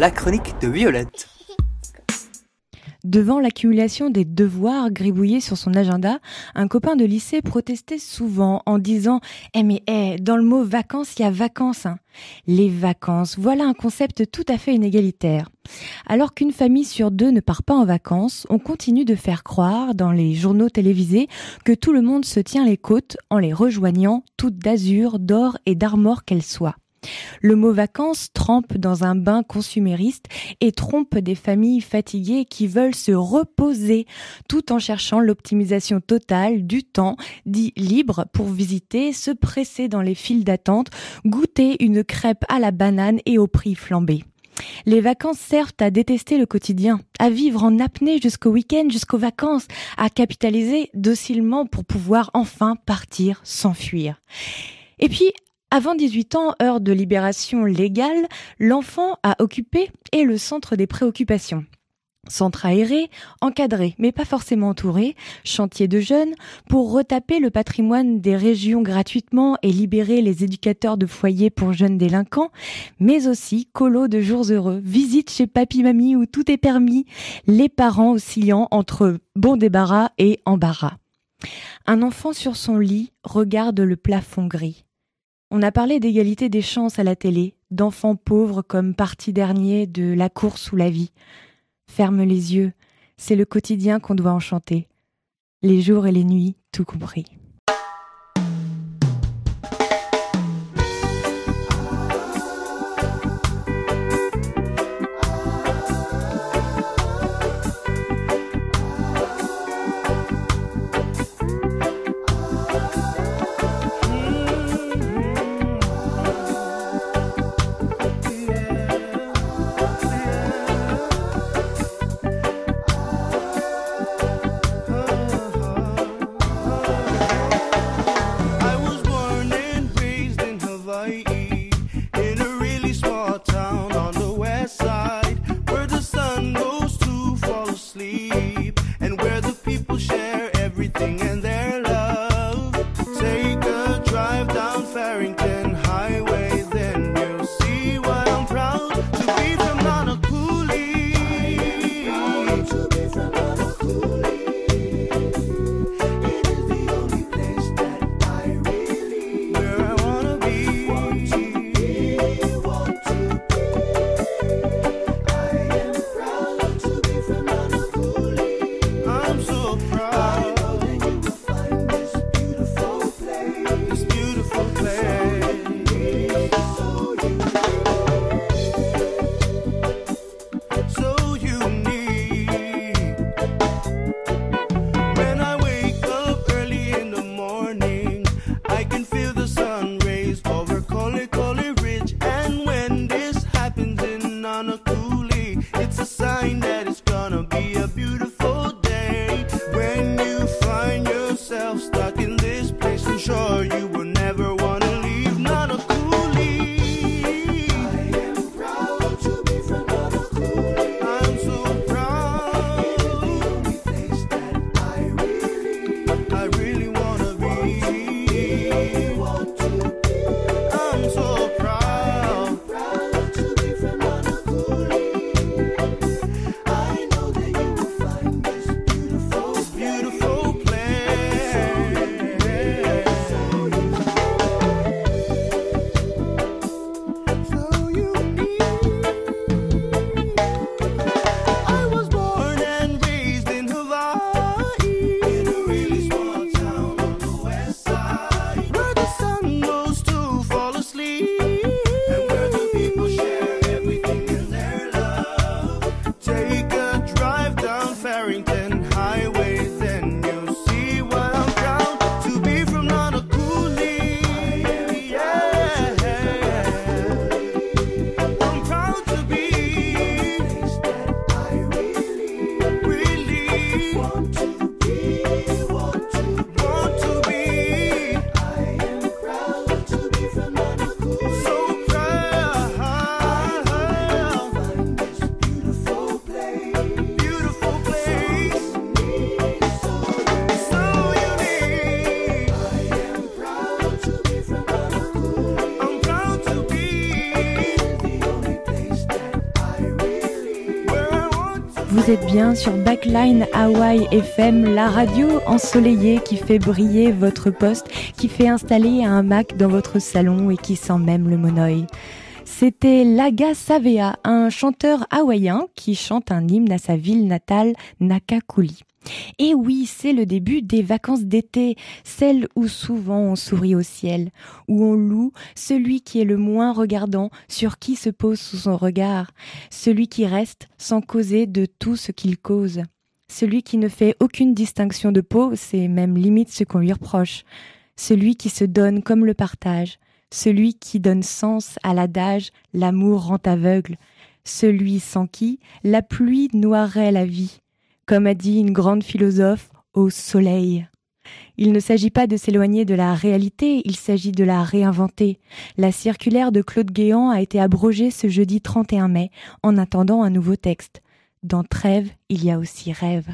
la chronique de Violette. Devant l'accumulation des devoirs gribouillés sur son agenda, un copain de lycée protestait souvent en disant Eh mais eh, dans le mot vacances, il y a vacances. Hein. Les vacances, voilà un concept tout à fait inégalitaire. Alors qu'une famille sur deux ne part pas en vacances, on continue de faire croire dans les journaux télévisés que tout le monde se tient les côtes en les rejoignant, toutes d'azur, d'or et d'armor qu'elles soient. Le mot vacances trempe dans un bain consumériste et trompe des familles fatiguées qui veulent se reposer tout en cherchant l'optimisation totale du temps dit libre pour visiter, se presser dans les files d'attente, goûter une crêpe à la banane et au prix flambé. Les vacances servent à détester le quotidien, à vivre en apnée jusqu'au week-end, jusqu'aux vacances, à capitaliser docilement pour pouvoir enfin partir, s'enfuir. Et puis, avant 18 ans, heure de libération légale, l'enfant a occupé est le centre des préoccupations. Centre aéré, encadré, mais pas forcément entouré, chantier de jeunes, pour retaper le patrimoine des régions gratuitement et libérer les éducateurs de foyers pour jeunes délinquants, mais aussi colo de jours heureux, visite chez papy-mamie où tout est permis, les parents oscillant entre bon débarras et embarras. Un enfant sur son lit regarde le plafond gris. On a parlé d'égalité des chances à la télé, d'enfants pauvres comme partie dernier de la course ou la vie. Ferme les yeux, c'est le quotidien qu'on doit enchanter. Les jours et les nuits, tout compris. Vous êtes bien sur Backline Hawaii FM, la radio ensoleillée qui fait briller votre poste, qui fait installer un Mac dans votre salon et qui sent même le monoï. C'était Laga Savea, un chanteur hawaïen qui chante un hymne à sa ville natale, Nakakuli. Et oui, c'est le début des vacances d'été, celles où souvent on sourit au ciel, où on loue celui qui est le moins regardant, sur qui se pose sous son regard, celui qui reste sans causer de tout ce qu'il cause, celui qui ne fait aucune distinction de peau, c'est même limite ce qu'on lui reproche, celui qui se donne comme le partage, celui qui donne sens à l'adage l'amour rend aveugle, celui sans qui la pluie noirerait la vie, comme a dit une grande philosophe, au soleil. Il ne s'agit pas de s'éloigner de la réalité, il s'agit de la réinventer. La circulaire de Claude Guéant a été abrogée ce jeudi 31 mai, en attendant un nouveau texte. Dans Trêve, il y a aussi rêve.